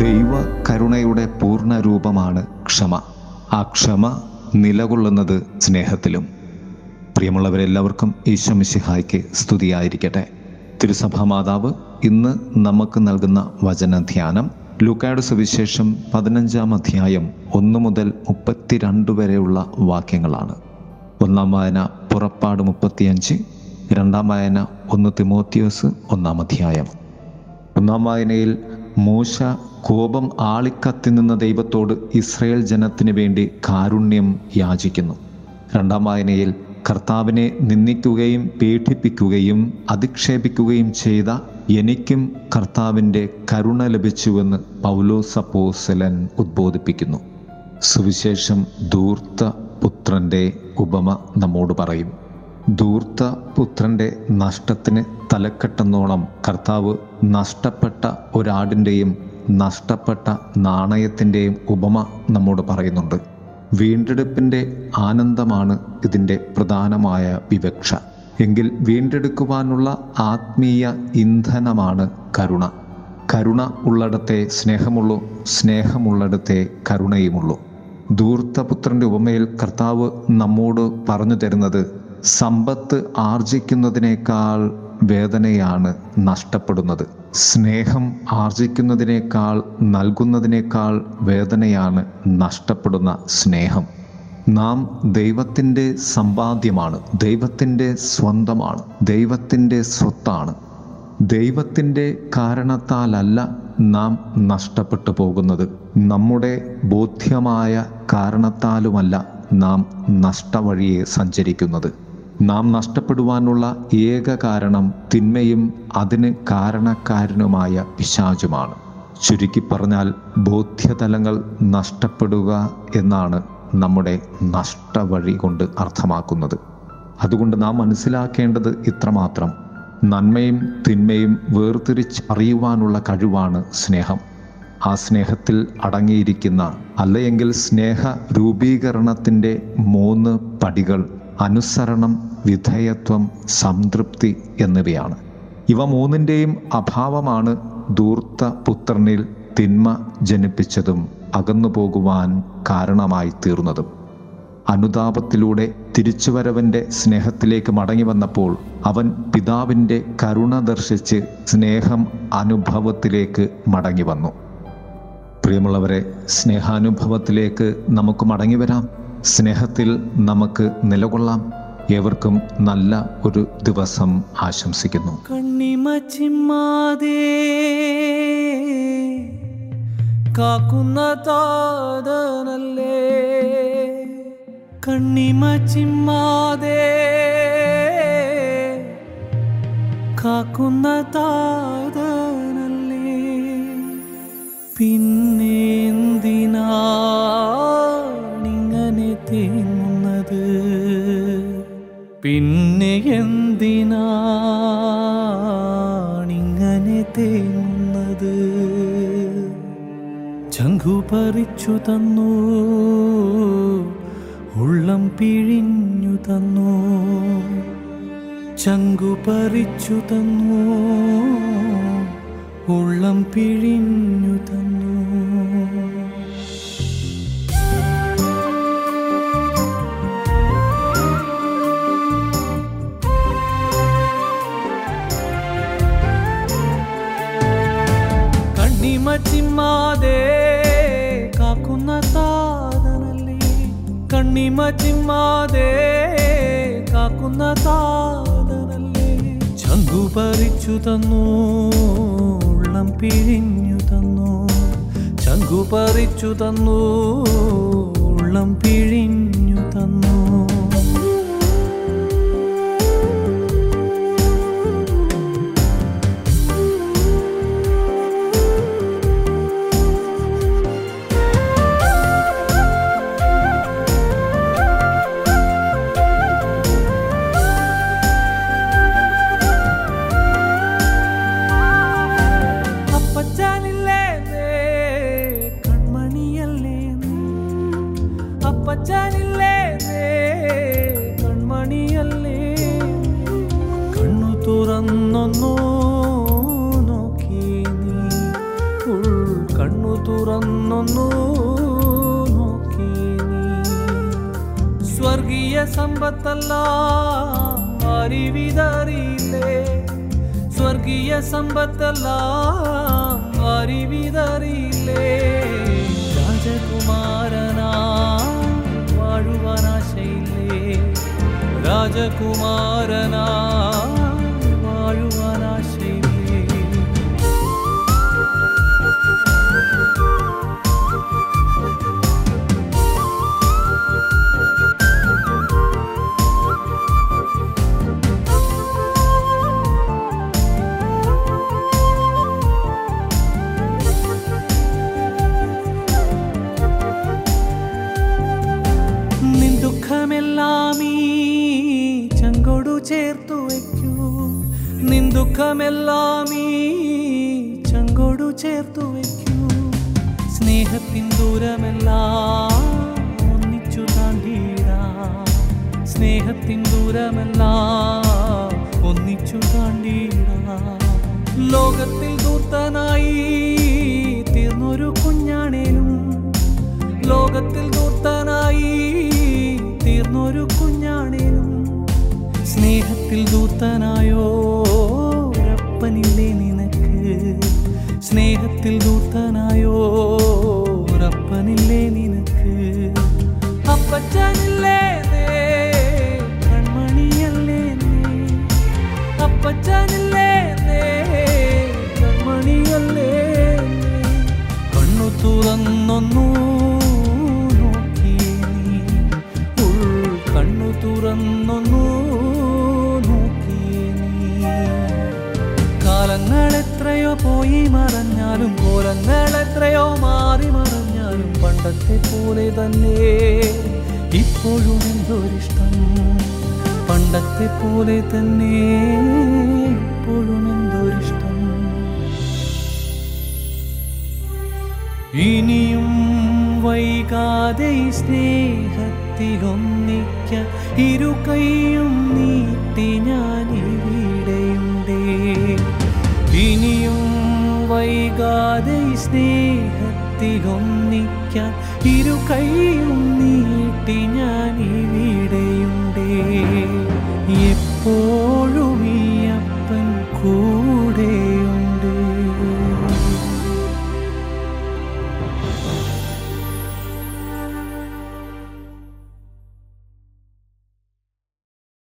ദൈവ കരുണയുടെ പൂർണ രൂപമാണ് ക്ഷമ. ആ ക്ഷമ നിലകൊള്ളുന്നത് സ്നേഹത്തിലും. പ്രിയമുള്ളവരെല്ലാവർക്കും ഈശോ മിശിഹായ്ക്ക് സ്തുതിയായിരിക്കട്ടെ. തിരുസഭാ മാതാവ് ഇന്ന് നമുക്ക് നൽകുന്ന വചനധ്യാനം ലൂക്കായുടെ സുവിശേഷം പതിനഞ്ചാം അധ്യായം ഒന്ന് മുതൽ മുപ്പത്തിരണ്ട് വരെയുള്ള വാക്യങ്ങളാണ്. ഒന്നാം വായന പുറപ്പാട് മുപ്പത്തിയഞ്ച് രണ്ടാം വായന ഒന്ന് തിമോത്തിയോസ് ഒന്നാം അധ്യായം. ഒന്നാം വായനയിൽ മൂശ കോപം ആളിക്കത്തി നിന്ന ദൈവത്തോട് ഇസ്രയേൽ ജനത്തിന് വേണ്ടി കാരുണ്യം യാചിക്കുന്നു. രണ്ടാം വായനയിൽ കർത്താവിനെ നിന്ദിക്കുകയും പീഡിപ്പിക്കുകയും അധിക്ഷേപിക്കുകയും ചെയ്ത എനിക്കും കർത്താവിന്റെ കരുണ ലഭിച്ചുവെന്ന് പൗലോസപ്പോസലൻ ഉദ്ബോധിപ്പിക്കുന്നു. സുവിശേഷം ധൂർത്ത പുത്രന്റെ ഉപമ നമ്മോട് പറയും. ധൂർത്ത പുത്രന്റെ നഷ്ടത്തിന് തലക്കെട്ടെന്നോണം കർത്താവ് നഷ്ടപ്പെട്ട ഒരാടിന്റെയും നഷ്ടപ്പെട്ട നാണയത്തിന്റെയും ഉപമ നമ്മോട് പറയുന്നുണ്ട്. വീണ്ടെടുപ്പിന്റെ ആനന്ദമാണ് ഇതിന്റെ പ്രധാനമായ വിവക്ഷ. എങ്കിൽ വീണ്ടെടുക്കുവാനുള്ള ആത്മീയ ഇന്ധനമാണ് കരുണ. കരുണ ഉള്ളിടത്തെ സ്നേഹമുള്ളൂ സ്നേഹമുള്ളിടത്തെ കരുണയുമുള്ളൂ. ധൂർത്തപുത്രന്റെ ഉപമയിൽ കർത്താവ് നമ്മോട് പറഞ്ഞു തരുന്നത് സമ്പത്ത് ആർജിക്കുന്നതിനേക്കാൾ വേദനയാണ് നഷ്ടപ്പെടുന്നത്. സ്നേഹം ആർജിക്കുന്നതിനേക്കാൾ നൽകുന്നതിനേക്കാൾ വേദനയാണ് നഷ്ടപ്പെടുന്ന സ്നേഹം. നാം ദൈവത്തിന്റെ സമ്പാദ്യമാണ് ദൈവത്തിന്റെ സ്വന്തമാണ് ദൈവത്തിന്റെ സ്വത്താണ്. ദൈവത്തിന്റെ കാരണത്താലല്ല നാം നഷ്ടപ്പെട്ടു പോകുന്നത്. നമ്മുടെ ബോധ്യമായ കാരണത്താലുമല്ല നാം നഷ്ടവഴിയെ സഞ്ചരിക്കുന്നത്. നാം നഷ്ടപ്പെടുവാനുള്ള ഏക കാരണം തിന്മയും അതിന് കാരണക്കാരനുമായ പിശാചുമാണ്. ചുരുക്കി പറഞ്ഞാൽ ബോധ്യതലങ്ങൾ നഷ്ടപ്പെടുക എന്നാണ് നമ്മുടെ നഷ്ടവഴി കൊണ്ട് അർത്ഥമാക്കുന്നത്. അതുകൊണ്ട് നാം മനസ്സിലാക്കേണ്ടത് ഇത്രമാത്രം. നന്മയും തിന്മയും വേർതിരിച്ച് അറിയുവാനുള്ള കഴിവാണ് സ്നേഹം. ആ സ്നേഹത്തിൽ അടങ്ങിയിരിക്കുന്ന അല്ലെങ്കിൽ സ്നേഹ രൂപീകരണത്തിന്റെ മൂന്ന് പടികൾ അനുസരണം വിധേയത്വം സംതൃപ്തി എന്നിവയാണ്. ഇവ മൂന്നിന്റെയും അഭാവമാണ് ധൂർത്ത പുത്രനിൽ തിന്മ ജനിപ്പിച്ചതും അകന്നു പോകുവാൻ കാരണമായി തീർന്നതും അനുതാപത്തിലൂടെ തിരിച്ചുവരവന്റെ സ്നേഹത്തിലേക്ക് മടങ്ങി വന്നപ്പോൾ അവൻ പിതാവിന്റെ കരുണ ദർശിച്ച് സ്നേഹം അനുഭവത്തിലേക്ക് മടങ്ങി വന്നു പ്രിയമുള്ളവരെ സ്നേഹാനുഭവത്തിലേക്ക് നമുക്ക് മടങ്ങി വരാം സ്നേഹത്തിൽ നമുക്ക് നിലകൊള്ളാം. ഏവർക്കും നല്ല ഒരു ദിവസം ആശംസിക്കുന്നു. കണ്ണിമ കാക്കുന്ന താതനല്ലേ? കണ്ണിമ കാക്കുന്ന താതനല്ലേ പിന്നെ എന്തിനാണിങ്ങനെ തേങ്ങുന്നത്? ചങ്കു പറിച്ചു തന്നു ഉള്ളം പിഴിഞ്ഞു തന്നു. ചങ്കു പറിച്ചു തന്നു ഉള്ളം പിഴിഞ്ഞു തന്നു. ചിമ്മാതെ കാക്കുന്ന താതനല്ലേ കണ്ണിമ ചിമ്മാതെ കാക്കുന്ന താതനല്ലേ ചങ്കു പറിച്ചു തന്നു ഉള്ളം പിഴിഞ്ഞു തന്നു. ചങ്കു പറിച്ചു തന്നു ഉള്ളം പിഴിഞ്ഞു തന്നു. തുറന്നൊന്നു നോക്കി സ്വർഗീയ സമ്പത്തല്ല അറിവിതറിയില്ലേ? സ്വർഗീയ സമ്പത്തല്ല അറിവിതറിയില്ലേ? രാജകുമാരനാ വാഴുവാനാശയില്ലേ? രാജകുമാരനാ വാഴുവാനാശയില്ലേ? ചേർത്തു വയ്ക്കൂ. നിൻ ദുഃഖമെല്ലാം ഈ ചങ്കോടു ചേർത്തു വയ്ക്കൂ. സ്നേഹത്തിൻ ദൂരമെല്ലാം ഒന്നിച്ചു താണ്ടിടാം. സ്നേഹത്തിൻ ദൂരമെല്ലാം ഒന്നിച്ചു താണ്ടിടാം. ലോകത്തിൽ ദൂർത്തനായി തീർന്നൊരു കുഞ്ഞാണേലും ലോകത്തിൽ ദൂർത്തനായി സ്നേഹത്തിൽ ദൂർത്തനായോ ഒരപ്പനില്ലേ നിനക്ക്? സ്നേഹത്തിൽ ദൂർത്തനായോ ഒരപ്പനില്ലേ നിനക്ക്? അപ്പച്ചനില്ലേ? കാലങ്ങൾ എത്രയോ പോയി മറഞ്ഞാലും കോലങ്ങൾ എത്രയോ മാറി മറഞ്ഞാലും പണ്ടത്തെ പോലെ തന്നെ ഇപ്പോഴും എന്തൊരിഷ്ടം? പണ്ടത്തെ പോലെ തന്നെ ഇപ്പോഴും എന്തൊരിഷ്ടം? ഇനിയും വൈകാതെ സ്നേഹത്തിലൊന്നിക്ക ഇരു കൈയും നീട്ടി വൈകാതെ ഈ സ്നേഹത്തിലൊന്നിക്ക ഇരു കൈയും നീട്ടി ഞാൻ